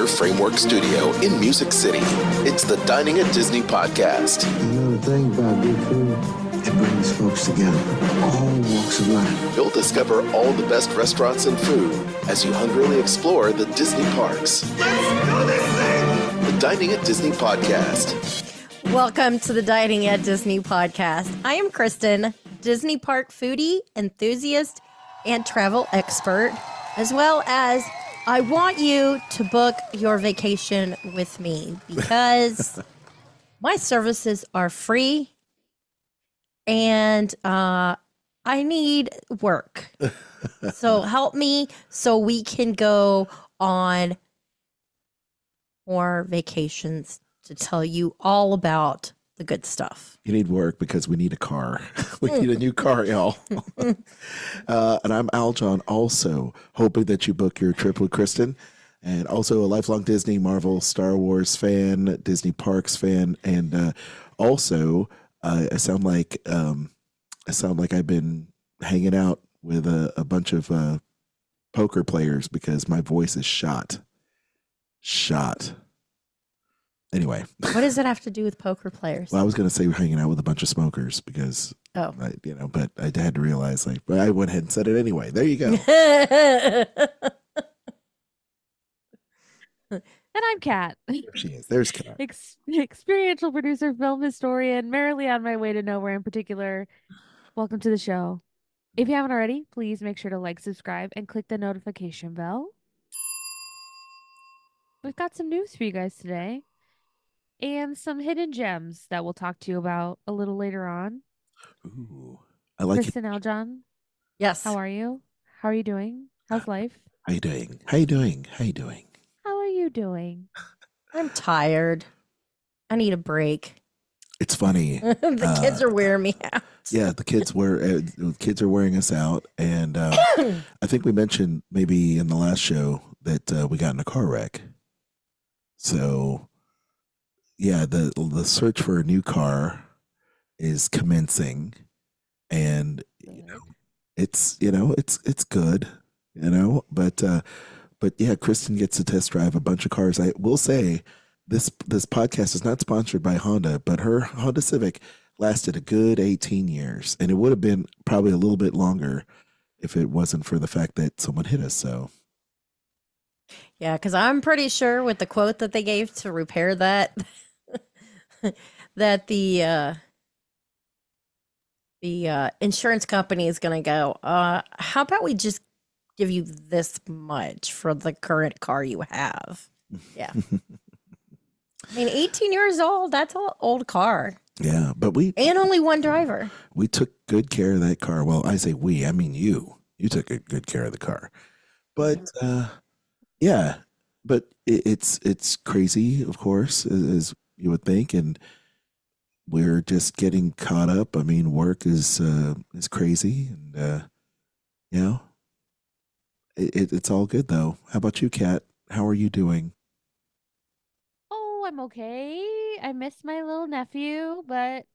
From the Gator Framework Studio in Music City, it's the Dining at Disney podcast. You know the thing about good food? It brings folks together, all walks of life. You'll discover all the best restaurants and food as you hungrily explore the Disney parks. The Dining at Disney podcast. Welcome to the Dining at Disney podcast. I am Kristen, Disney park foodie, enthusiast, and travel expert, as well as I want you to book your vacation with me because my services are free and uh, I need work. so help me so we can go on more vacations to tell you all about the good stuff. You need work because we need a car. we need a new car, y'all. uh, and I'm Aljon, also hoping that you book your trip with Kristen, and also a lifelong Disney, Marvel, Star Wars fan, Disney Parks fan, and uh, also uh, I sound like um, I sound like I've been hanging out with a, a bunch of uh, poker players because my voice is shot, shot. Anyway, What does it have to do with poker players? well, I was gonna say we're hanging out with a bunch of smokers because oh. I, you know, but I had to realize, like, but I went ahead and said it anyway. There you go. And I'm Cat, There she is. There's Cat. Ex- experiential producer, film historian, merrily on my way to nowhere in particular. Welcome to the show. If you haven't already, please make sure to like, subscribe, and click the notification bell. We've got some news for you guys today and some hidden gems that we'll talk to you about a little later on. Ooh, I like it. Kristen Aljon, yes. how are you? How are you doing? How's life? How you doing? How you doing? How you doing? How are you doing? I'm tired. I need a break. It's funny. the kids Uh, are wearing me out. Yeah, the kids were uh, the kids are wearing us out, and uh, I think we mentioned maybe in the last show that uh, we got in a car wreck. So, yeah, the the search for a new car is commencing, and you know, it's you know it's it's good, you know, but uh, but yeah, Kristen gets to test drive a bunch of cars. I will say this this podcast is not sponsored by Honda, but her Honda Civic lasted a good 18 years and it would have been probably a little bit longer if it wasn't for the fact that someone hit us so Yeah, because I'm pretty sure with the quote that they gave to repair that, that the uh, the uh, insurance company is going to go. Uh, how about we just give you this much for the current car you have? Yeah. I mean, 18 years old. That's an old car, yeah but we and only one driver. we took good care of that car well i say we i mean you you took good good care of the car but uh yeah but it, it's it's crazy of course as you would think and we're just getting caught up i mean work is uh is crazy and uh you know it, it, it's all good though how about you kat how are you doing Oh, I'm okay. I miss my little nephew, but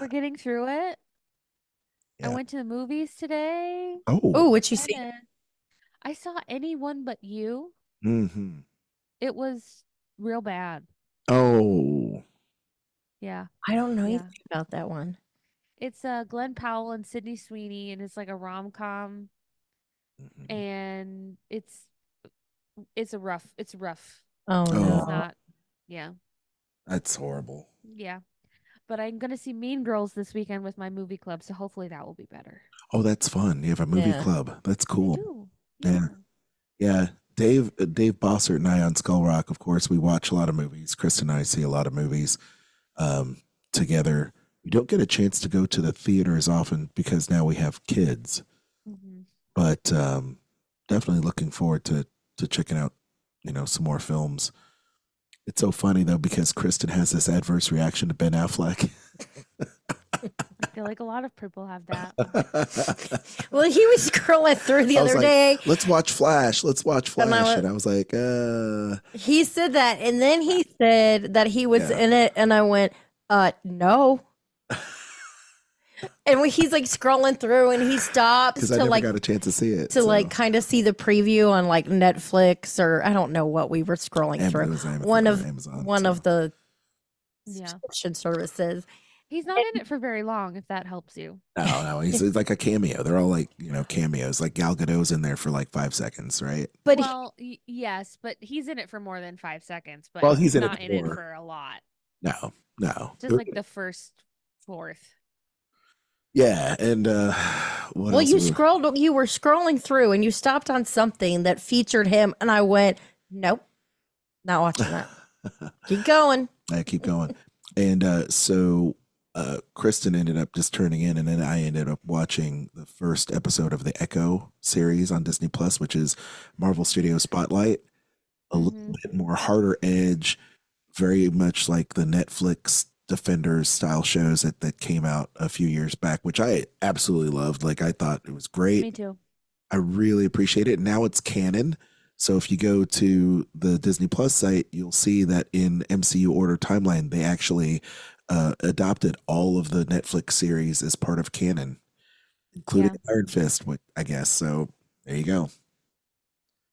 we're getting through it. I went to the movies today. Oh, oh what you see? I saw anyone but you. hmm It was real bad. Oh Yeah. I don't know Yeah. anything about that one. It's uh Glen Powell and Sydney Sweeney, and it's like a rom com, Mhm. and it's it's a rough. It's rough. Oh, Oh. no. It's not. Yeah. that's horrible Yeah. But I'm gonna see Mean Girls this weekend with my movie club, so hopefully that will be better. oh that's fun you have a movie Yeah. club that's I cool do. Yeah. Yeah, Dave uh, Dave Bossert and I on Skull Rock, of course, we watch a lot of movies. Chris and I see a lot of movies um, together. We don't get a chance to go to the theater as often because now we have kids. Mhm. But um, definitely looking forward to to checking out, you know, some more films. It's so funny though because Kristen has this adverse reaction to Ben Affleck. I feel like a lot of people have that. Well, he was scrolling through the I other like, day. Let's watch Flash. Let's watch And I Flash. And I was like, uh, He said that, and then he said that he was Yeah. in it, and I went, "Uh, no." and when he's like scrolling through, and he stops because I to never like got a chance to see it. to so. like kind of see the preview on like Netflix or I don't know what we were scrolling Am- it through. was Am- One of Amazon, one so. of the Yeah. subscription services. He's not in it for very long, if that helps you. No, no, he's, he's like a cameo. They're all like you know cameos. Like Gal Gadot's in there for like five seconds, right? But well, y- yes, but he's in it for more than five seconds. But Well, he's in it not in it for- for a lot. No, no. Just like the first fourth. yeah, and uh what well, else you was- scrolled, you were scrolling through, and you stopped on something that featured him, and I went, "Nope, not watching that. Keep going." I keep going. And uh, so uh, Kristen ended up just turning in, and then I ended up watching the first episode of the Echo series on Disney Plus, which is Marvel Studios Spotlight. A little Mhm. bit more harder edge, very much like the Netflix Defenders style shows that, that came out a few years back, which I absolutely loved. Like I thought it was great. Me too. I really appreciate it. Now it's canon. So if you go to the Disney Plus site, you'll see that in MCU order timeline, they actually uh, adopted all of the Netflix series as part of canon, including Iron Fist, what I guess. So there you go.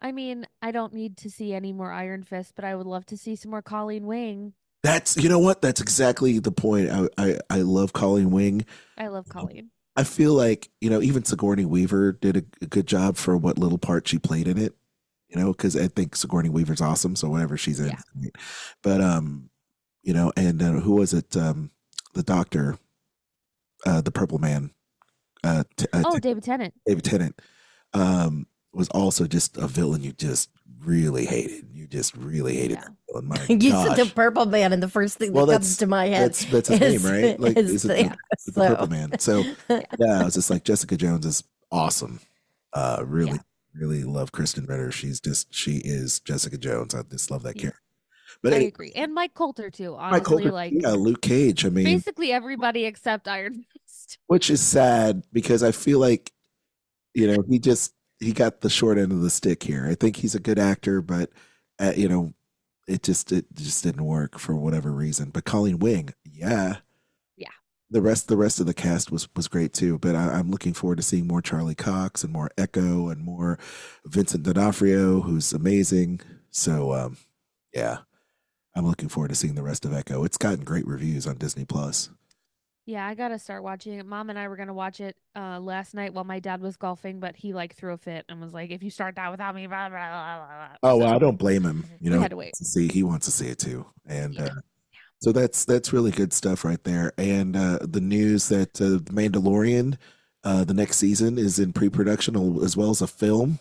I mean, I don't need to see any more Iron Fist, but I would love to see some more Colleen Wing. That's you know what? That's exactly the point. I I, I love Colleen Wing. I love Colleen. I feel like you know even Sigourney Weaver did a, a good job for what little part she played in it. You know, because I think Sigourney Weaver's awesome. So whatever she's in, Yeah. but um, you know, and uh, who was it? Um, the Doctor, uh, the Purple Man, uh, t- uh Oh, t- David Tennant. David Tennant, um, was also just a villain you just really hated. You just really hated Yeah. villain. My You gosh. said the purple man, and the first thing Well, that comes to my head that's that's his is, name, right? Like is is it the, yeah, the so- Purple Man? So yeah, I was just like Jessica Jones is awesome. Uh, really, Yeah. really love Krysten Ritter. She's just she is Jessica Jones. I just love that character. But I anyway, agree. And Mike Colter too. Honestly, Mike Colter, like yeah, Luke Cage. I mean, basically everybody except Iron Fist. which is sad because I feel like you know he just he got the short end of the stick here. I think he's a good actor, but uh, you know it just it just didn't work for whatever reason. But Colleen Wing, yeah, Yeah. The rest the rest of the cast was was great too. But I, I'm looking forward to seeing more Charlie Cox and more Echo and more Vincent D'Onofrio, who's amazing. So um, yeah. I'm looking forward to seeing the rest of Echo. It's gotten great reviews on Disney Plus. Yeah, I gotta start watching it. Mom and I were gonna watch it uh last night while my dad was golfing, but he like threw a fit and was like, "If you start that without me, blah blah blah blah." blah." Oh, well, I don't blame him. You know, had to wait. to see he wants to see it too, and Yeah. uh, so that's that's really good stuff right there. And uh, the news that uh, the Mandalorian, uh, the next season is in pre-production as well as a film.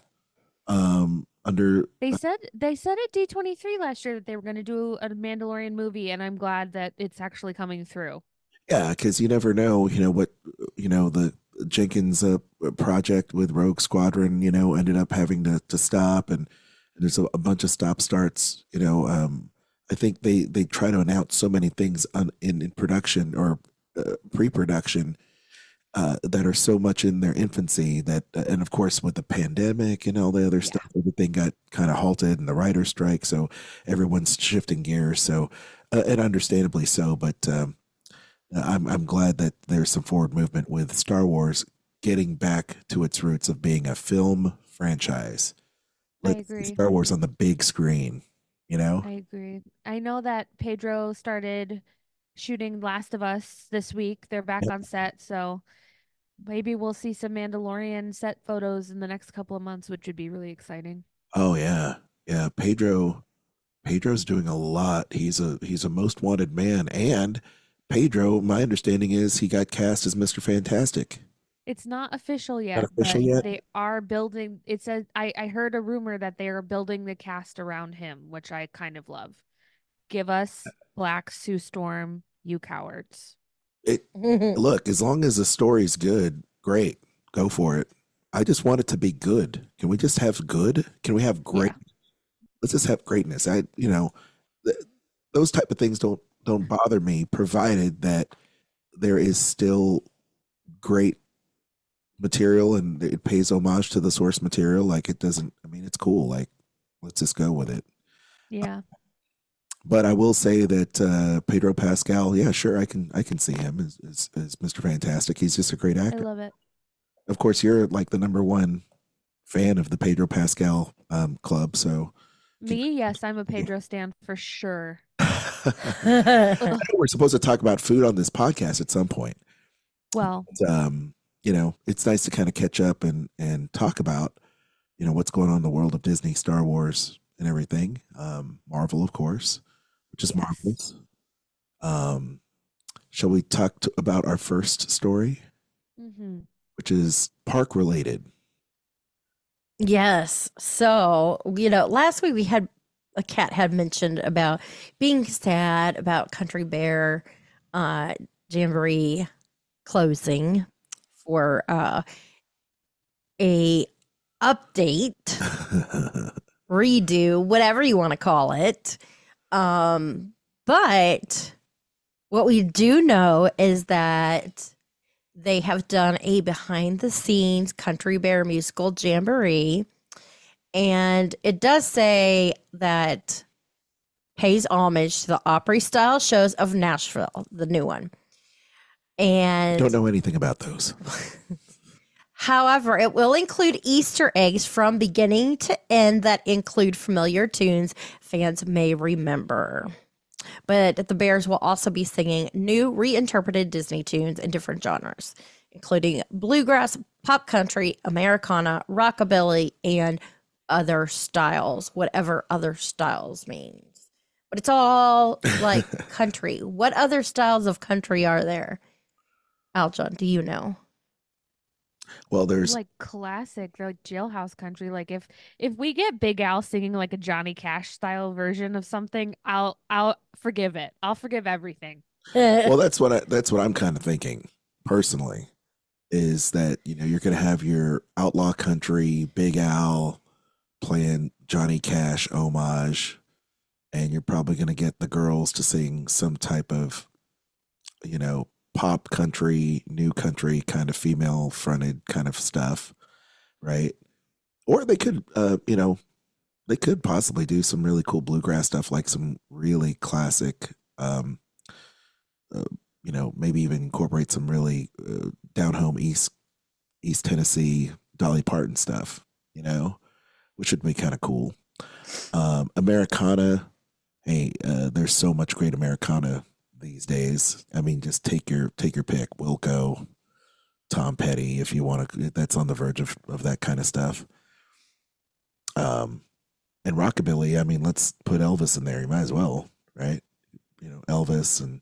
Um, under They said they said at D twenty three last year that they were gonna do a Mandalorian movie, and I'm glad that it's actually coming through. yeah, because you never know, you know what, you know the Jenkins uh, project with Rogue Squadron, you know, ended up having to to stop, and, and there's a, a bunch of stop starts. You know, um, I think they they try to announce so many things on, in in production or uh, pre-production uh, that are so much in their infancy that, uh, and of course with the pandemic and all the other stuff, everything got kind of halted and the writer's strike, so everyone's shifting gears. So, uh, and understandably so, but um, I'm I'm glad that there's some forward movement with Star Wars getting back to its roots of being a film franchise. Agree. Star Wars on the big screen, you know. I agree. I know that Pedro started shooting Last of Us this week. They're back Yep. on set, so maybe we'll see some Mandalorian set photos in the next couple of months, which would be really exciting. Oh yeah, yeah. Pedro, Pedro's doing a lot. He's a he's a most wanted man, and Pedro, my understanding is he got cast as Mister Fantastic. It's not official yet, official but yet? they are building. It says I I heard a rumor that they are building the cast around him, which I kind of love. Give us Black Sue Storm, you cowards. It look as long as the story's good, great, go for it. I just want it to be good. Can we just have good? Can we have great? Let's just have greatness. I, you know, th- those type of things don't don't bother me, provided that there is still great material and it pays homage to the source material. Like it doesn't. I mean, it's cool. Like let's just go with it. Yeah. But I will say that uh, Pedro Pascal, yeah, sure, I can I can see him as, as, as Mr. Fantastic. He's just a great actor. I love it. Of course, you're like the number one fan of the Pedro Pascal um, club, so Me, yes, I'm a Pedro stan for sure. We're supposed to talk about food on this podcast at some point. Well, Um, you know, it's nice to kind of catch up and and talk about, you know, what's going on in the world of Disney, Star Wars, and everything. Um, Marvel, of course, which is Yes. marvelous. Um, shall we talk to, about our first story, hmm which is park related? Yes. So, you know, last week we had a cat had mentioned about being sad about Country Bear uh Jamboree closing for uh a update, redo, whatever you want to call it. Um but what we do know is that they have done a behind the scenes Country Bear musical jamboree. And it does say that pays homage to the Opry style shows of Nashville, the new one. And Don't know anything about those. However, it will include Easter eggs from beginning to end that include familiar tunes fans may remember. But the Bears will also be singing new reinterpreted Disney tunes in different genres, including bluegrass, pop country, Americana, rockabilly, and other styles, whatever other styles means. But it's all like country. What other styles of country are there? Aljon, do you know? Well, there's like classic, they're like jailhouse country. Like if if we get Big Al singing like a Johnny Cash style version of something, I'll I'll forgive it. I'll forgive everything. well that's what I, that's what i'm kind of thinking personally is that you know you're gonna have your outlaw country big al playing johnny cash homage and you're probably gonna get the girls to sing some type of you know pop country new country kind of female fronted kind of stuff right or they could uh you know they could possibly do some really cool bluegrass stuff like some really classic um uh, you know, maybe even incorporate some really uh, down home East East Tennessee Dolly Parton stuff, you know, which would be kind of cool. Um, Americana, hey, uh, there's so much great Americana these days. I mean, just take your take your pick. Wilco, Tom Petty, if you want to. That's on the verge of of that kind of stuff. Um, and rockabilly. I mean, let's put Elvis in there. You might as well, right? You know, Elvis and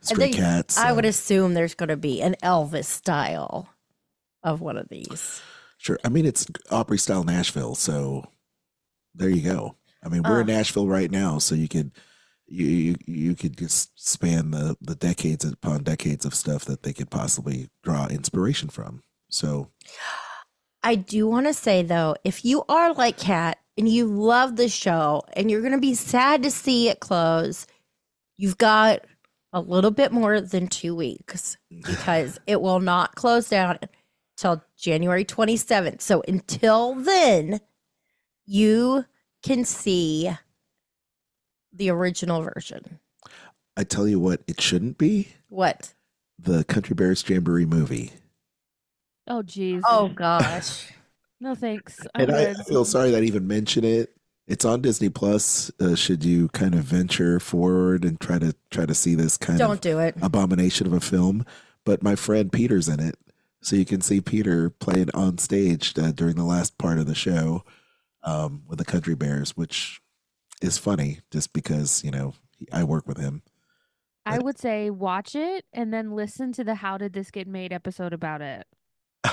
Stray think- Cats. I would uh, assume there's going to be an Elvis style of one of these. Sure. I mean, it's Opry style Nashville, so there you go. I mean, we're in Uh. Nashville right now, so you could you you, you could just span the the decades upon decades of stuff that they could possibly draw inspiration from. So I do want to say though, if you are like Kat and you love the show and you're going to be sad to see it close, you've got a little bit more than two weeks because it will not close down till January 27th. So until then, you can see the original version. I tell you what, it shouldn't be What? the Country Bears Jamboree movie. Oh geez. Oh gosh. no thanks. I'm And I. I feel sorry that I even mention it. It's on Disney Plus. Uh, should you kind of venture forward and try to try to see this kind of Don't do it. abomination of a film, but my friend Peter's in it, so you can see Peter playing on stage uh, during the last part of the show um, with the Country Bears, which is funny just because you know I work with him. I would say watch it and then listen to the How Did This Get Made episode about it.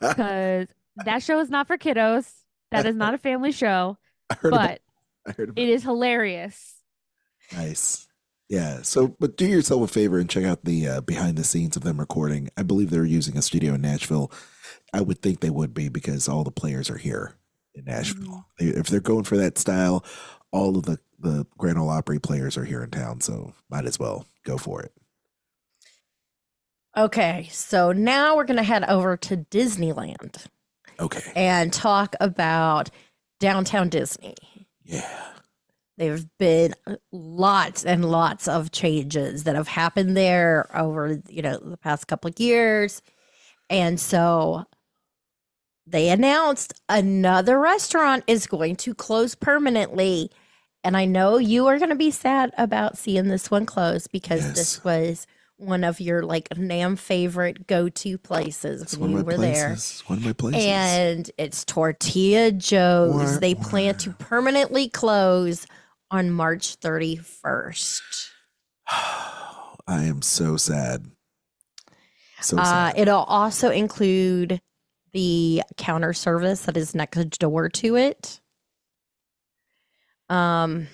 Because that show is not for kiddos. That is not a family show, I heard about, but I heard about it is hilarious. nice. Yeah. So, but do yourself a favor and check out the uh, behind the scenes of them recording. I believe they're using a studio in Nashville. I would think they would be because all the players are here in Nashville. Mm-hmm. If they're going for that style, all of the the Grand Ole Opry players are here in town, so might as well go for it. Okay, so now we're going to head over to Disneyland Okay. and talk about downtown Disney. Yeah. There's been lots and lots of changes that have happened there over, you know, the past couple of years. And so they announced another restaurant is going to close permanently. And I know you are going to be sad about seeing this one close because Yes. this was one of your like Nam favorite go-to places It's when you were there. places. It's One of my places. And it's Tortilla Joe's. Wah, they plan to permanently close on March 31st. I am so sad. So Uh, sad. it'll also include the counter service that is next door to it. Um,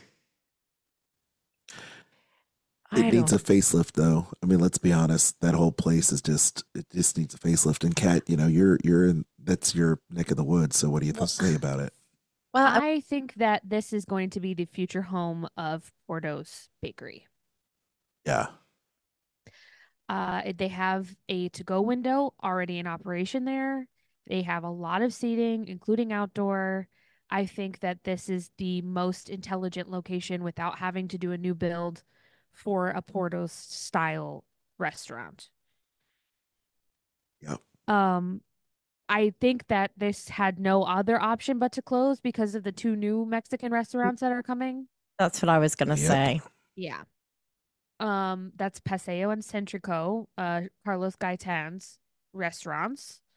It I needs a facelift, though. I mean, let's be honest. That whole place is just it just needs a facelift. And Cat, you know, you're you're in that's your neck of the woods. So what do you have to say about it? well, I- I think that this is going to be the future home of Porto's Bakery. Yeah. Uh, they have a to-go window already in operation there. They have a lot of seating, including outdoor. I think that this is the most intelligent location without having to do a new build for a Porto's style restaurant. Yep. Um, I think that this had no other option but to close because of the two new Mexican restaurants that are coming. that's what I was going to Yep. say. Yeah. Um, that's Paseo and Centrico, uh, Carlos Gaytán's restaurants Yep.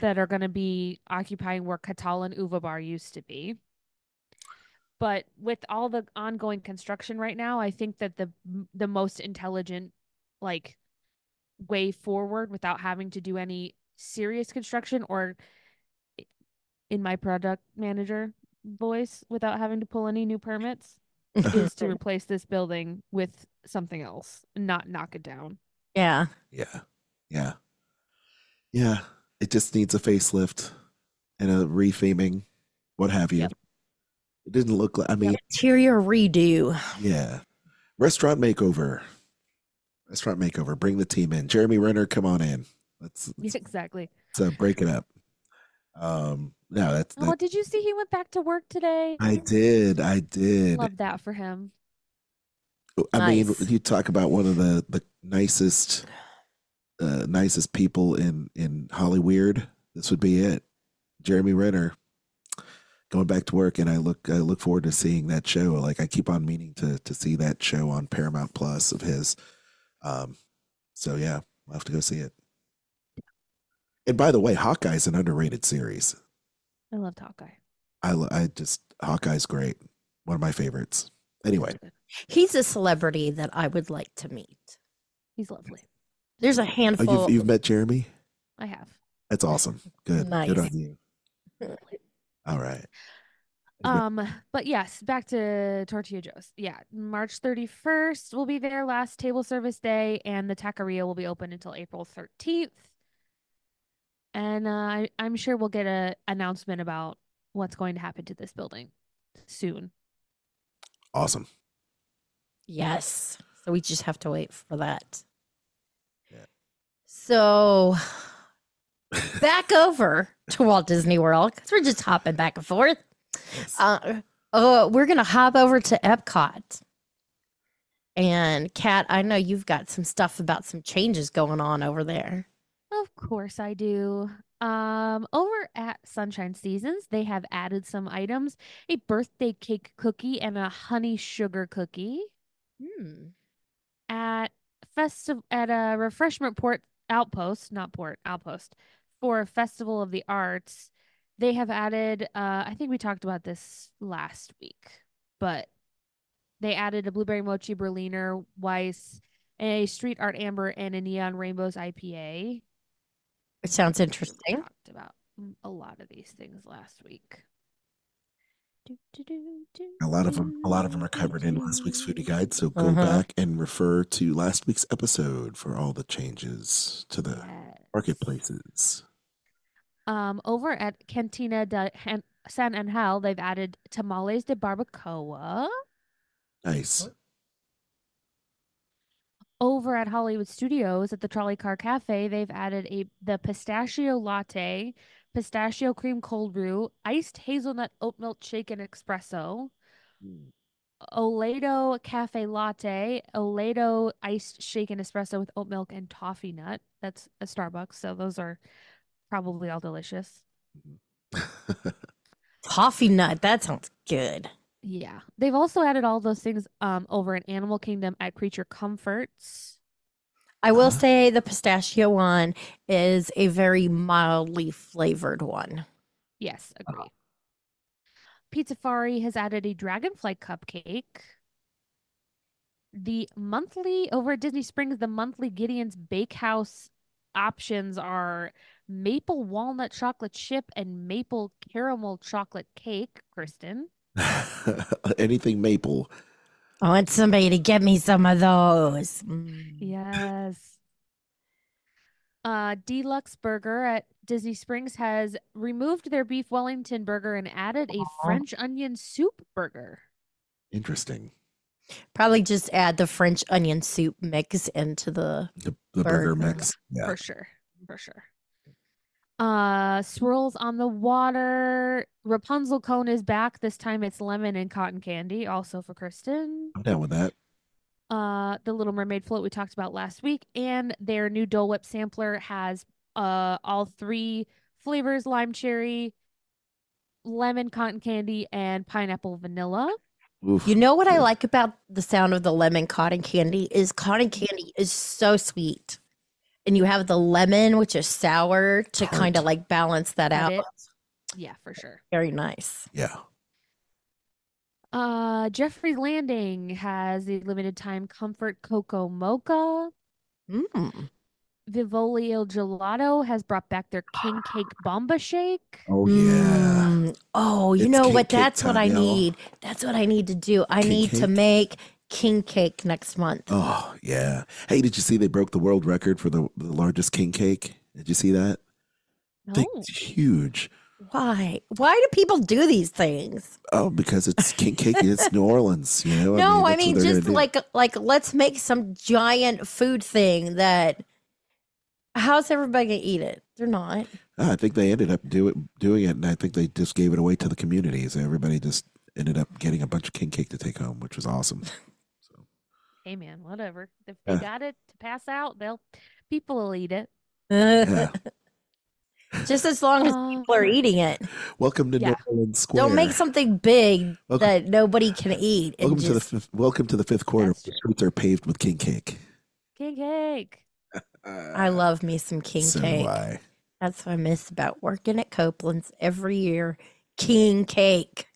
That are going to be occupying where Catal and Uva Bar used to be. But with all the ongoing construction right now, I think that the the most intelligent like way forward without having to do any serious construction or in my product manager voice without having to pull any new permits is to replace this building with something else, not knock it down. yeah. Yeah. Yeah. Yeah. It just needs a facelift and a refaming, what have you. Yep. It didn't look like I mean, Interior redo. yeah. Restaurant makeover. Restaurant makeover. Bring the team in. Jeremy Renner, come on in. Let's, let's, exactly. uh, break it up. Um no, that's Oh, that, did you see he went back to work today? I did. I did. Love that for him. I mean, you talk about one of the the nicest, uh, nicest people in in Hollywood. This would be it. Jeremy Renner going back to work, and I look I look forward to seeing that show. Like I keep on meaning to to see that show on Paramount Plus of his. Um, so yeah, I'll have to go see it. And by the way, Hawkeye's an underrated series. I loved Hawkeye. I lo- I just Hawkeye's great. One of my favorites. Anyway, He's a celebrity that I would like to meet. He's lovely. There's a oh, handful. you've you've met Jeremy. I have. That's awesome. Good. Good on you. All right. Um, but yes, back to Tortilla Joe's. Yeah, March 31st will be their last table service day, and the taqueria will be open until April 13th. And uh, I, I'm sure we'll get a announcement about what's going to happen to this building soon. Awesome. Yes. So we just have to wait for that. Yeah. So back over to Walt Disney World because we're just hopping back and forth. Uh, oh, we're gonna hop over to Epcot. And Cat, I know you've got some stuff about some changes going on over there. Of course I do. Um, over at Sunshine Seasons, they have added some items, a birthday cake cookie and a honey sugar cookie. Hmm. at festival at a refreshment port outpost, not port outpost, for Festival of the Arts. They have added. Uh, I think we talked about this last week, but they added a blueberry mochi Berliner Weisse, a street art amber, and a neon rainbows IPA. It sounds interesting. We talked about a lot of these things last week. A lot of them, a lot of them are covered in last week's foodie guide. So go Uh-huh. back and refer to last week's episode for all the changes to the Yes. marketplaces. Um, over at Cantina de Han- San Angel, they've added tamales de barbacoa. Nice. Over at Hollywood Studios at the Trolley Car Cafe, they've added a the pistachio latte, pistachio cream cold brew, iced hazelnut oat milk shaken espresso, Oleato cafe latte, Oleato iced shaken espresso with oat milk and toffee nut. That's a Starbucks, so those are probably all delicious. Coffee nut. That sounds good. Yeah. They've also added all those things um over in Animal Kingdom at Creature Comforts. I will Uh-huh. say the pistachio one is a very mildly flavored one. Yes, agree. Pizzafari has added a dragonfly cupcake. The monthly over at Disney Springs, the monthly Gideon's Bakehouse options are maple walnut chocolate chip and maple caramel chocolate cake, Kristen. Anything maple. I want somebody to get me some of those. Mm. Yes. Uh, Deluxe Burger at Disney Springs has removed their beef Wellington burger and added a French onion soup burger. Interesting. Probably just add the French onion soup mix into the. The, the burger Burger. mix. Yeah. For sure. For sure. Uh swirls on the water. Rapunzel cone is back. This time it's lemon and cotton candy, also for Kristen. I'm down with that. Uh the Little Mermaid float we talked about last week, and their new Dole Whip sampler has uh all three flavors: lime cherry, lemon cotton candy, and pineapple vanilla. Oof. You know what I like about the sound of the lemon cotton candy is cotton candy is so sweet. And you have the lemon, which is sour, to kind of like balance that Got out. it. Yeah, for sure. Very nice. yeah. Uh Jeffrey Landing has the limited time comfort cocoa mocha. Mm. Vivoli Gelato has brought back their king cake bomba shake. Oh yeah. Mm. Oh, you It's know what? cake That's what I time, need. That's what I need to do. I King need to make king cake next month. Oh yeah. Hey, did you see they broke the world record for the, the largest king cake? Did you see that? No. It's huge. Why? Why do people do these things? Oh, because it's king cake. It's New Orleans. You know. no, I mean, what they're just like like let's make some giant food thing that. How's everybody gonna eat it? They're not. Ah, I think they ended up do it, doing it, and I think they just gave it away to the communities. Everybody just ended up getting a bunch of king cake to take home, which was awesome. So Hey man, whatever. If they Yeah. got it to pass out, they'll people will eat it. yeah. Just as long as Uh, people are eating it. Welcome to Yeah. New Square. Don't make something big Welcome- that nobody can eat. and welcome to the fifth, welcome to the fifth quarter. The streets are paved with king cake. King cake. I love me some king so cake. I. That's what I miss about working at Copeland's every year. King cake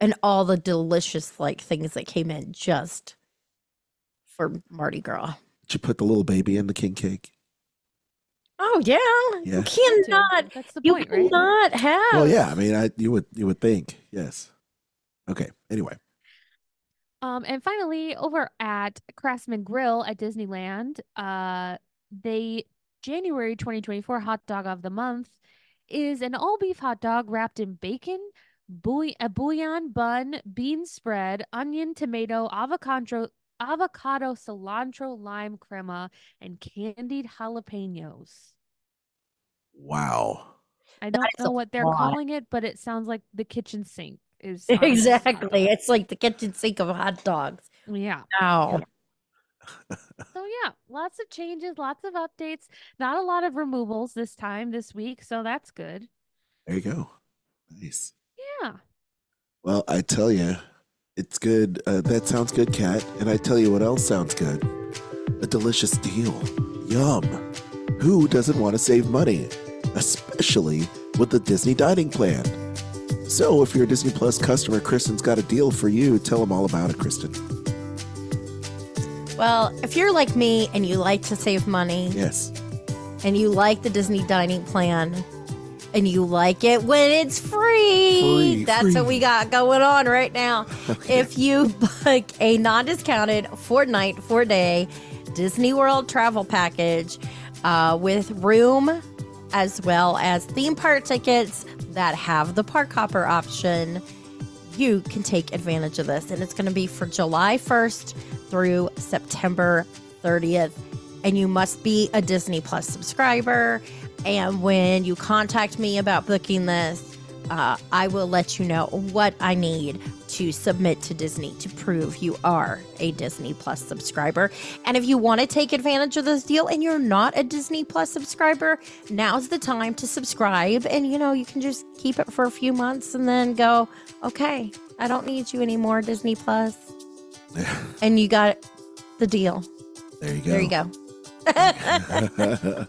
and all the delicious like things that came in just for Mardi Gras. Did you put the little baby in the king cake? Oh yeah, Yeah. you cannot. That's the You point, right? cannot have. Well, yeah. I mean, I you would you would think yes. Okay. Anyway, Um, and finally, over at Craftsman Grill at Disneyland, uh, they January 2024 hot dog of the month is an all beef hot dog wrapped in bacon, bolillo, a bolillo bun, bean spread, onion, tomato, avocado, avocado, cilantro, lime crema, and candied jalapenos. wow. I don't know what they're lot. calling it, but it sounds like the kitchen sink is on this hot exactly. It's like the kitchen sink of hot dogs. Yeah. Wow. So yeah, lots of changes, lots of updates. Not a lot of removals this time this week, so that's good. There you go. Nice. Yeah. Well, I tell you, it's good. Uh, that sounds good, Kat. And I tell you what else sounds good. A delicious deal. Yum. Who doesn't want to save money? Especially with the Disney dining plan. So, if you're a Disney Plus customer, Kristen's got a deal for you. Tell them all about it, Kristen. Well, if you're like me and you like to save money Yes. and you like the Disney dining plan and you like it when it's free, Free, that's free. what we got going on right now. If you book a non discounted four night, four day Disney World travel package uh, with room as well as theme park tickets that have the park hopper option, you can take advantage of this. And it's going to be for July 1st through September 30th. And you must be a Disney Plus subscriber. And when you contact me about booking this, uh, I will let you know what I need to submit to Disney to prove you are a Disney Plus subscriber. And if you want to take advantage of this deal and you're not a Disney Plus subscriber, now's the time to subscribe. And you know, you can just keep it for a few months and then go, okay, I don't need you anymore, Disney Plus. Yeah. and you got the deal. There you go. There you go.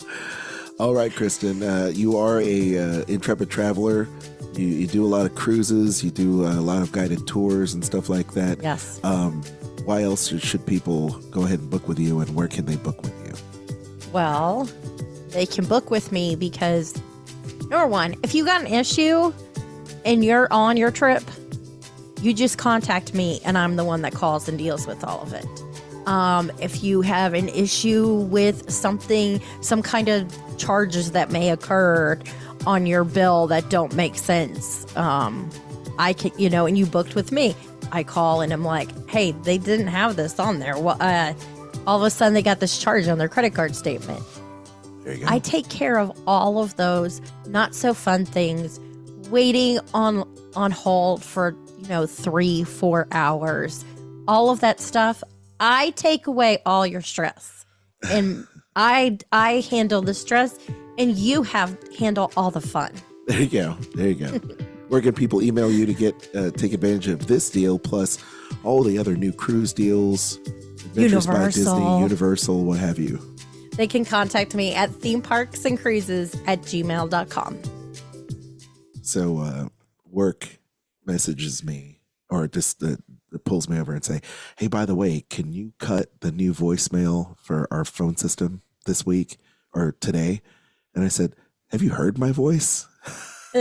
All right, Kristen, uh, you are a uh, intrepid traveler. You, you do a lot of cruises. You do a lot of guided tours and stuff like that. Yes. Um, why else should people go ahead and book with you, and where can they book with you? Well, they can book with me because number one, if you got an issue and you're on your trip, you just contact me and I'm the one that calls and deals with all of it. Um, if you have an issue with something, some kind of charges that may occur on your bill that don't make sense, um, I can, you know, and you booked with me, I call and I'm like, hey, they didn't have this on there. Well, uh, all of a sudden they got this charge on their credit card statement. There you go. I take care of all of those not so fun things, waiting on on hold for you know three four hours, all of that stuff. I take away all your stress, and I I handle the stress, and you have handle all the fun. There you go. There you go. Where can people email you to get uh, take advantage of this deal plus all the other new cruise deals, Adventures by Disney, Universal. Universal, what have you? They can contact me at theme parks and cruises at gmail.com. So uh, work messages me or just uh, pulls me over and say, "Hey, by the way, can you cut the new voicemail for our phone system this week or today?" And I said, "Have you heard my voice?"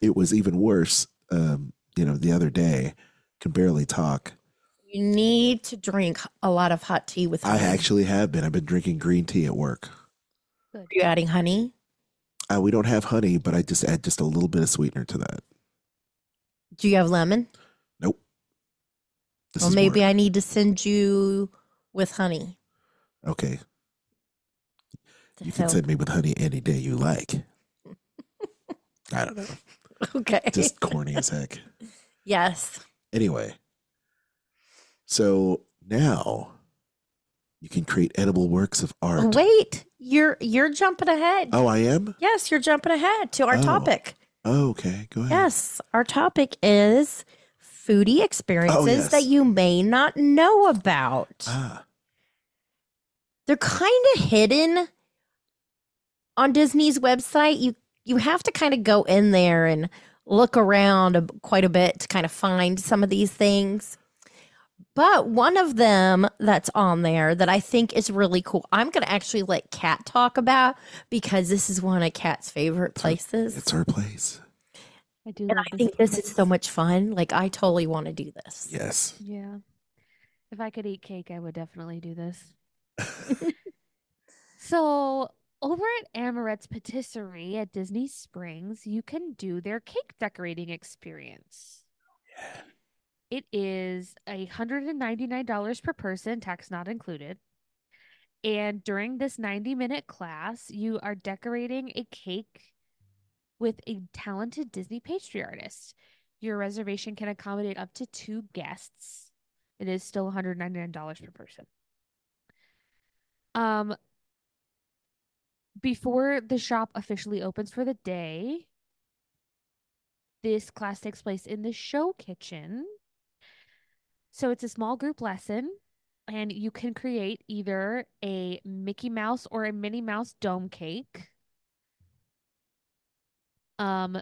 it was even worse. Um, you know, the other day, can barely talk. You need to drink a lot of hot tea with I actually have been. I've been drinking green tea at work. Are you adding honey? Uh, we don't have honey, but I just add just a little bit of sweetener to that. Do you have lemon? Nope. This well, maybe I need to send you with honey. Okay. You can send me with honey any day you like. I don't know. Okay. Just corny as heck. yes. Anyway, so now you can create edible works of art. Wait, you're you're jumping ahead. Oh, I am? Yes, you're jumping ahead to our Oh. topic. Oh, okay. Go ahead. Yes, our topic is foodie experiences Oh, yes. that you may not know about. Ah, They're kind of hidden on Disney's website. You you have to kind of go in there and look around a- quite a bit to kind of find some of these things. But one of them that's on there that I think is really cool, I'm going to actually let Cat talk about because this is one of Cat's favorite places. it's her place. I do. and love I think this is so much fun. Like, I totally want to do this. Yes. Yeah. If I could eat cake, I would definitely do this. So, over at Amorette's Patisserie at Disney Springs, you can do their cake decorating experience. It is $199 per person, tax not included. And during this 90 minute class, you are decorating a cake with a talented Disney pastry artist. Your reservation can accommodate up to two guests. It is still $199 per person. Um, before the shop officially opens for the day, this class takes place in the show kitchen. So it's a small group lesson, and you can create either a Mickey Mouse or a Minnie Mouse dome cake. Um,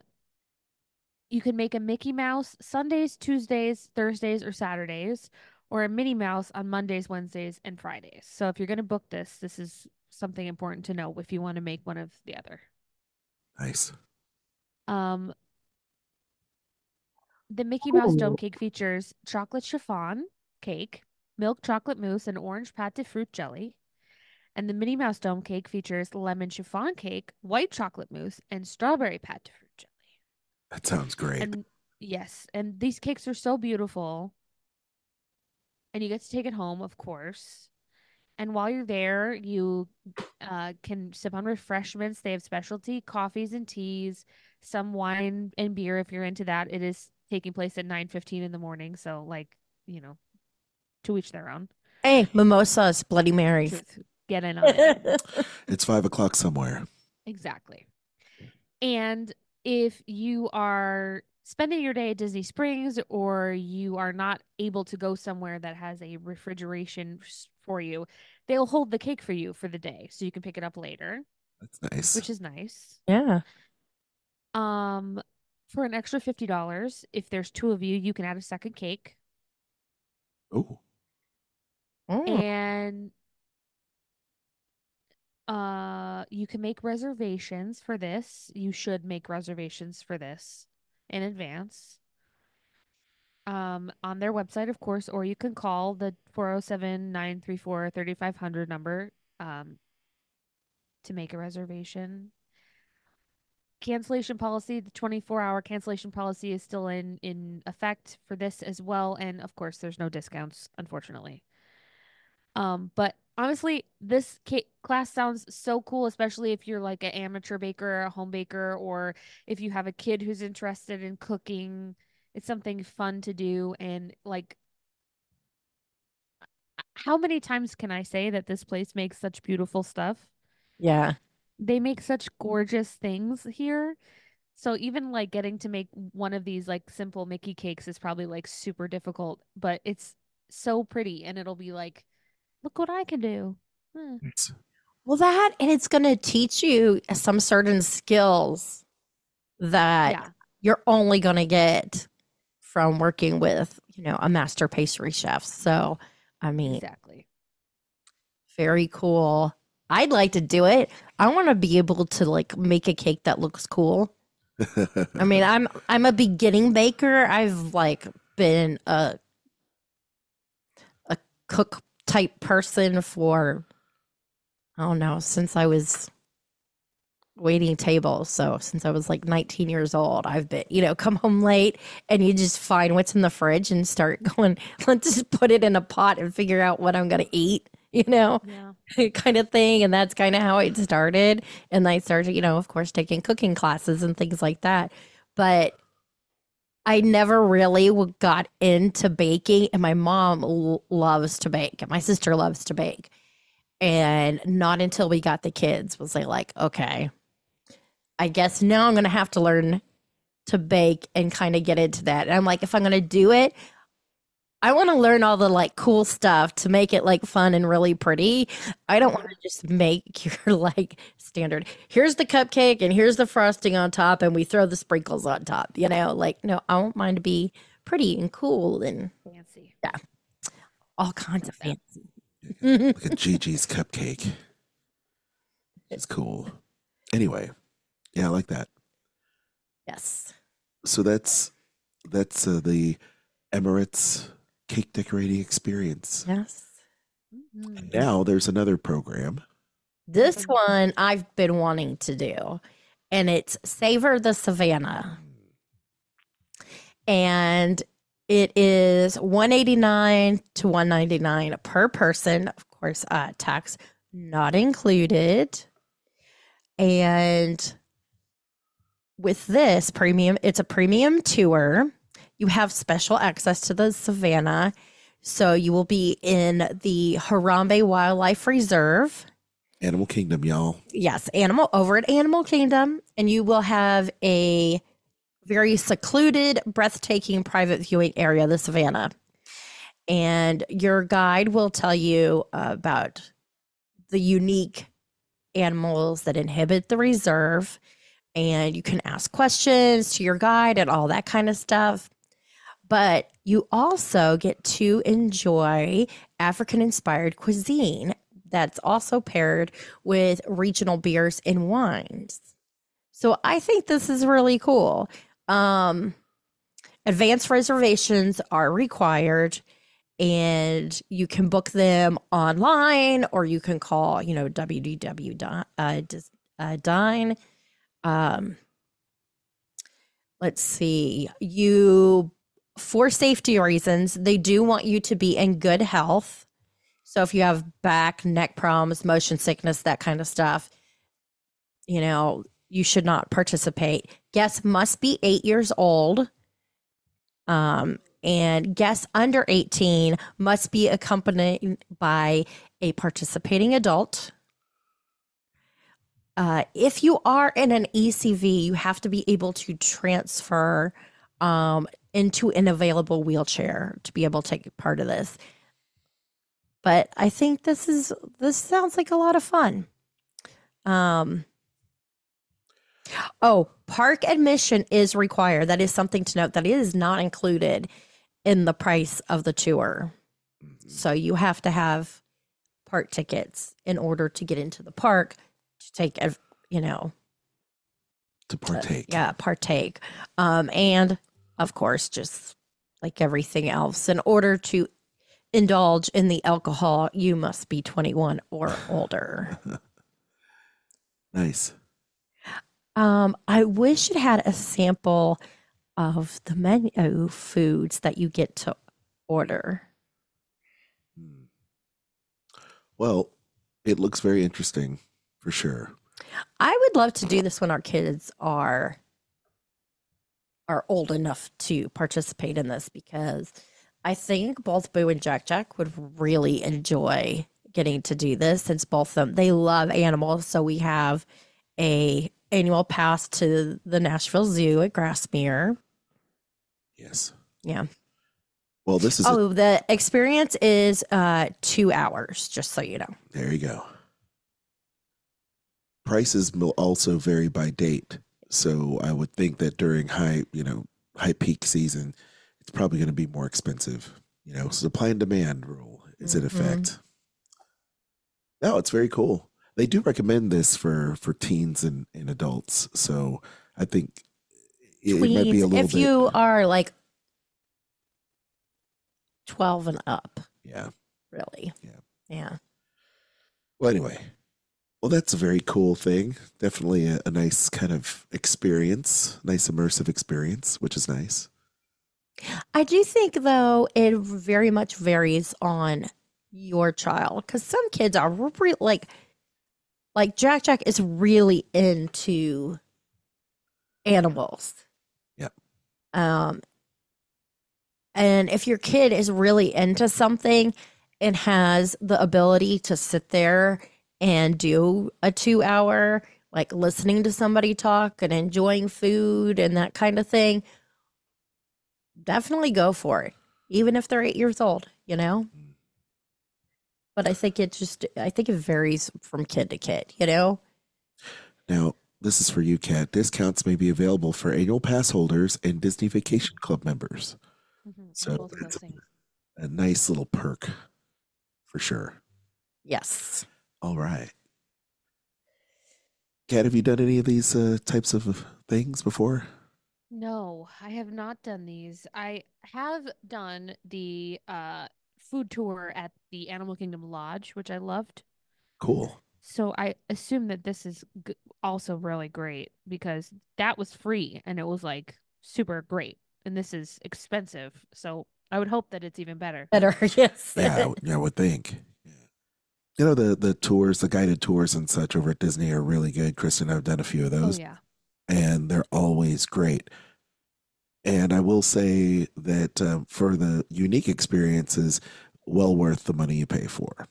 you can make a Mickey Mouse Sundays, Tuesdays, Thursdays, or Saturdays, or a Minnie Mouse on Mondays, Wednesdays, and Fridays. So if you're going to book this, this is something important to know if you want to make one of the other. Nice. Um, the Mickey Mouse Dome Cake features chocolate chiffon cake, milk chocolate mousse, and orange pâte de fruit jelly. And the Minnie Mouse Dome cake features lemon chiffon cake, white chocolate mousse, and strawberry pâte de fruit jelly. That sounds great. And yes, and these cakes are so beautiful. And you get to take it home, of course. And while you're there, you uh, can sip on refreshments. They have specialty coffees and teas, some wine and beer if you're into that. It is taking place at 9:15 in the morning, so like, you know, to each their own. Hey, mimosas, Bloody Marys. Get in on it. it's five o'clock somewhere. Exactly. And if you are spending your day at Disney Springs or you are not able to go somewhere that has a refrigeration for you, they'll hold the cake for you for the day so you can pick it up later, That's nice. which is nice. yeah. Um for an extra $50, if there's two of you, you can add a second cake oh, Mm. and uh you can make reservations for this. You should make reservations for this in advance. Um on their website of course or you can call the 407-934-3500 number um to make a reservation. Cancellation policy, the 24-hour cancellation policy is still in in effect for this as well and of course there's no discounts unfortunately. Um, but honestly, this class sounds so cool, especially if you're like an amateur baker, a home baker, or if you have a kid who's interested in cooking. It's something fun to do. And like, how many times can I say that this place makes such beautiful stuff? Yeah. They make such gorgeous things here. So even like getting to make one of these like simple Mickey cakes is probably like super difficult, but it's so pretty and it'll be like, look what I can do. Hmm. Well, that and it's going to teach you some certain skills that Yeah. you're only going to get from working with, you know, a master pastry chef. So, I mean, Exactly. very cool. I'd like to do it. I want to be able to like make a cake that looks cool. I mean, I'm I'm a beginning baker. I've like been a a cook type person for I don't know, since I was waiting tables. So since I was like 19 years old, I've been, you know, come home late and you just find what's in the fridge and start going, let's just put it in a pot and figure out what I'm gonna eat, you know? Yeah. kind of thing. And that's kind of how it started. And I started, you know, of course, taking cooking classes and things like that. But I never really got into baking. And my mom l- loves to bake, and my sister loves to bake. And not until we got the kids was I like, okay, I guess now I'm going to have to learn to bake and kind of get into that. And I'm like, if I'm going to do it, I want to learn all the like cool stuff to make it like fun and really pretty. I don't want to just make your like standard. Here's the cupcake and here's the frosting on top, and we throw the sprinkles on top. You know, like no, I want mine to be pretty and cool and Fancy. Yeah. All kinds of fancy. Look at Gigi's cupcake. It's cool. Anyway, yeah, I like that. Yes. So that's that's uh, the Amorette's cake decorating experience. Yes. Mhm. And now there's another program. This one I've been wanting to do, and it's Savor the Savannah. And it is 189 to 199 per person, of course, uh, tax not included. And with this premium, it's a premium tour. You have special access to the savannah. So you will be in the Harambe Wildlife Reserve. Animal Kingdom, y'all. Yes, animal over at Animal Kingdom, and you will have a very secluded, breathtaking private viewing area, the savannah. And your guide will tell you about the unique animals that inhabit the reserve. And you can ask questions to your guide and all that kind of stuff. But you also get to enjoy African inspired cuisine that's also paired with regional beers and wines. So I think this is really cool. Um, advanced reservations are required, and you can book them online or you can call, you know, www uh, uh, Dine. Um, let's see. You, for safety reasons, they do want you to be in good health. So if you have back, neck problems, motion sickness, that kind of stuff, you know, you should not participate. Guests must be eight years old. Um, and guests under 18 must be accompanied by a participating adult. Uh, if you are in an ECV, you have to be able to transfer um, into an available wheelchair to be able to take part of this. But I think this is this sounds like a lot of fun. Um, oh, park admission is required. That is something to note. That is not included in the price of the tour. So you have to have park tickets in order to get into the park to take, you know, to partake. yeah, partake. Um, and of course, just like everything else, in order to indulge in the alcohol, you must be 21 or older. Nice. Um, I wish it had a sample of the menu foods that you get to order. Hmm. Well, it looks very interesting for sure. I would love to do this when our kids are are old enough to participate in this because I think both Boo and Jack Jack would really enjoy getting to do this since both of them they love animals. So we have a annual pass to the Nashville Zoo at Grassmere. Yes. Yeah. Well, this is a- Oh, the experience is uh two hours, just so you know. there you go. Prices will also vary by date. So I would think that during high, you know, high peak season, it's probably going to be more expensive. You know, supply and demand rule is in Mhm. effect. No, it's very cool. They do recommend this for for teens and, and adults. So I think it, it might be a little if bit. you are like 12 and up, yeah. really. Yeah. Yeah. Well, anyway, well, that's a very cool thing. Definitely a, a nice kind of experience, nice immersive experience, which is nice. I do think, though, it very much varies on your child because some kids are re- like, like Jack Jack is really into animals. Yep. Um, and if your kid is really into something and has the ability to sit there and do a two hour, like listening to somebody talk and enjoying food and that kind of thing, definitely go for it, even if they're eight years old, you know? But I think it just, I think it varies from kid to kid, you know? Now, this is for you, Cat. Discounts may be available for annual pass holders and Disney Vacation Club members. Mhm, So both of those it's a nice little perk for sure. Yes. All right. Cat, have you done any of these uh, types of things before? No, I have not done these. I have done the uh food tour at the Animal Kingdom Lodge, which I loved. Cool. So I assume that this is g- also really great because that was free and it was like super great. And this is expensive. So I would hope that it's even better. Better, yes. Yeah, I would- yeah, I would think. You know the the tours, the guided tours and such over at Disney are really good. Kristen, I've done a few of Oh those. yeah. and they're always great. And I will say that uh, for the unique experiences, well worth the money you pay for,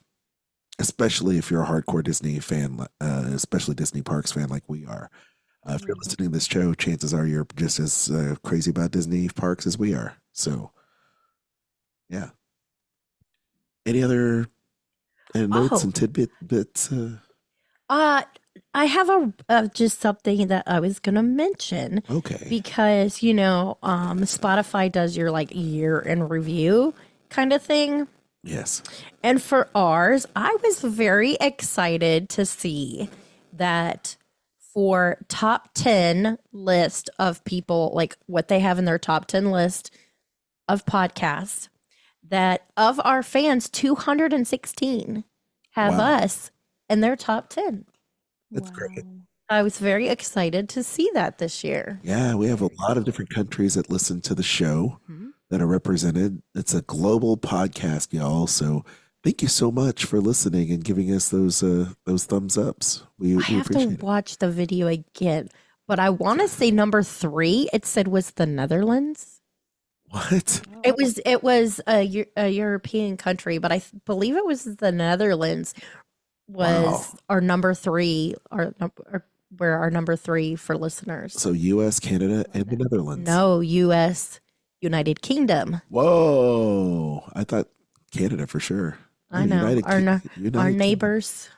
especially if you're a hardcore Disney fan, uh, especially Disney Parks fan like we are. Uh, if you're Mhm. listening to this show, chances are you're just as uh, crazy about Disney parks as we are. So, yeah. Any other uh, notes Oh. and tidbit bits? Uh, Uh, I have a uh, just something that I was gonna mention okay. because you know, um, Spotify does your like year in review kind of thing, yes. and for ours, I was very excited to see that for top ten list of people, like what they have in their top ten list of podcasts, that of our fans, 216 have Wow. us in their top 10. That's great. I was very excited to see that this year. Yeah, we have a lot of different countries that listen to the show Mhm. that are represented. It's a global podcast, y'all. So thank you so much for listening and giving us those uh, those thumbs ups. We, I we have to it. watch the video again, but I want to say number three. It said was the Netherlands. What? It was it was a, a European country, but I th- believe it was the Netherlands was Wow. our number three, our, our where our number three for listeners. So U.S., Canada, and the Netherlands. No, U.S. United Kingdom. Whoa! I thought Canada for sure. I know United our United our Kingdom. neighbors.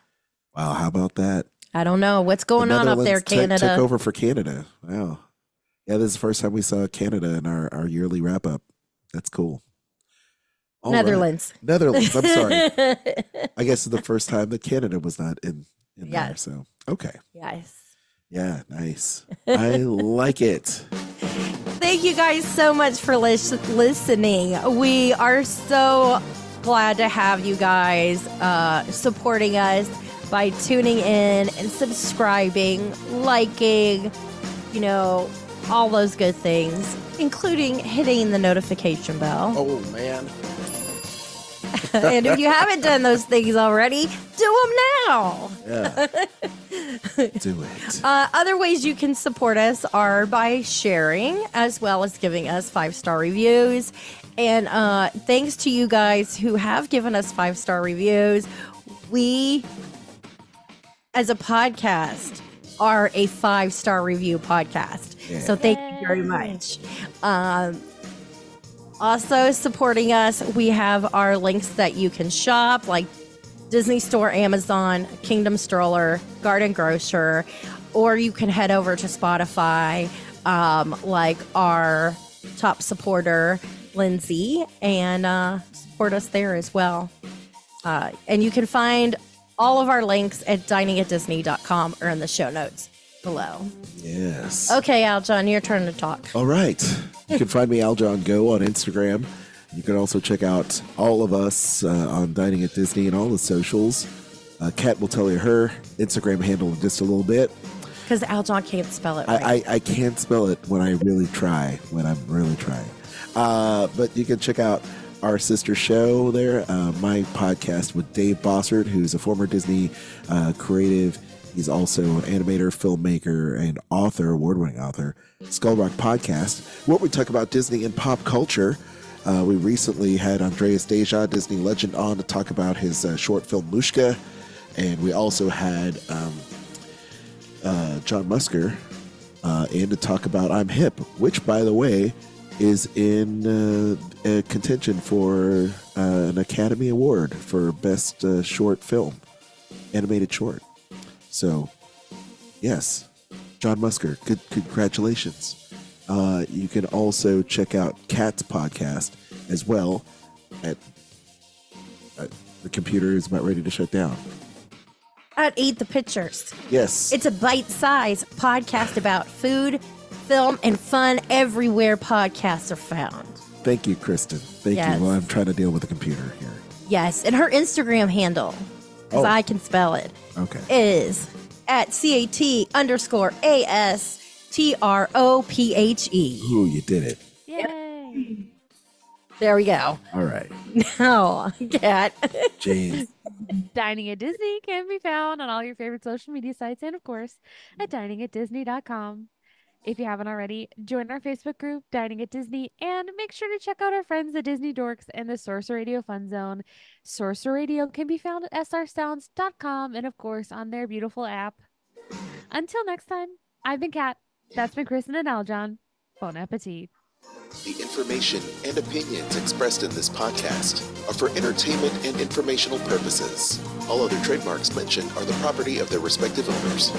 Wow, how about that? I don't know what's going on up there, Canada. Took over for Canada. Wow. Yeah, this is the first time we saw Canada in our, our yearly wrap up. That's cool. All right. Netherlands. Netherlands. I'm sorry. I guess it's the first time that Canada was not in, in there. So, okay. yes. Yeah, nice. I like it. Thank you guys so much for lis- listening. We are so glad to have you guys uh, supporting us by tuning in and subscribing, liking, you know, all those good things, including hitting the notification bell. Oh, man. and if you haven't done those things already, do them now. Yeah. Do it. Uh, other ways you can support us are by sharing as well as giving us five star reviews. And uh, thanks to you guys who have given us five star reviews, we, as a podcast, are a five star review podcast. Yeah. So thank you very much. Um, also supporting us, we have our links that you can shop, like Disney Store, Amazon, Kingdom Stroller, Garden Grocer, or you can head over to Spotify, um, like our top supporter, Lindsay, and uh, support us there as well. Uh, and you can find all of our links at diningatdisney.com or in the show notes below. Yes. Okay, Aljon, your turn to talk. All right. You can find me Aljon Go on Instagram. You can also check out all of us uh, on Dining at Disney and all the socials. Uh, Cat will tell you her Instagram handle in just a little bit. Because Aljon can't spell it right. I, I, I can't spell it when I really try, when I'm really trying. Uh, but you can check out our sister show there, uh, my podcast with Dave Bossert, who's a former Disney uh, creative. He's also an animator, filmmaker, and author, award winning author. Skull Rock Podcast, where we talk about Disney and pop culture. Uh, we recently had Andreas Deja, Disney legend, on to talk about his uh, short film Mushka. And we also had um, uh, John Musker uh, in to talk about I'm Hip, which, by the way, is in uh, a contention for uh, an Academy Award for Best uh, Short Film, Animated Short. So, yes, John Musker, good congratulations. Uh, you can also check out Cat's podcast as well. At, uh, the computer is about ready to shut down. At Eat the Pictures. Yes, It's a bite sized podcast about food, film, and fun everywhere podcasts are found. thank you, Kristen. Thank Yes. you. Well, I'm trying to deal with the computer here. Yes, and her Instagram handle, because Oh. I can spell it, Okay. is at CAT underscore A S T R O P H E. Ooh, you did it. Yay. There we go. All right. Now, Cat. James. Dining at Disney can be found on all your favorite social media sites and, of course, at diningatdisney.com. If you haven't already, join our Facebook group, Dining at Disney, and make sure to check out our friends, the Disney Dorks and the Sorcerer Radio Fun Zone. Sorcerer Radio can be found at srsounds.com and, of course, on their beautiful app. Until next time, I've been Cat. That's been Kristen and Aljon. Bon appetit. The information and opinions expressed in this podcast are for entertainment and informational purposes. All other trademarks mentioned are the property of their respective owners.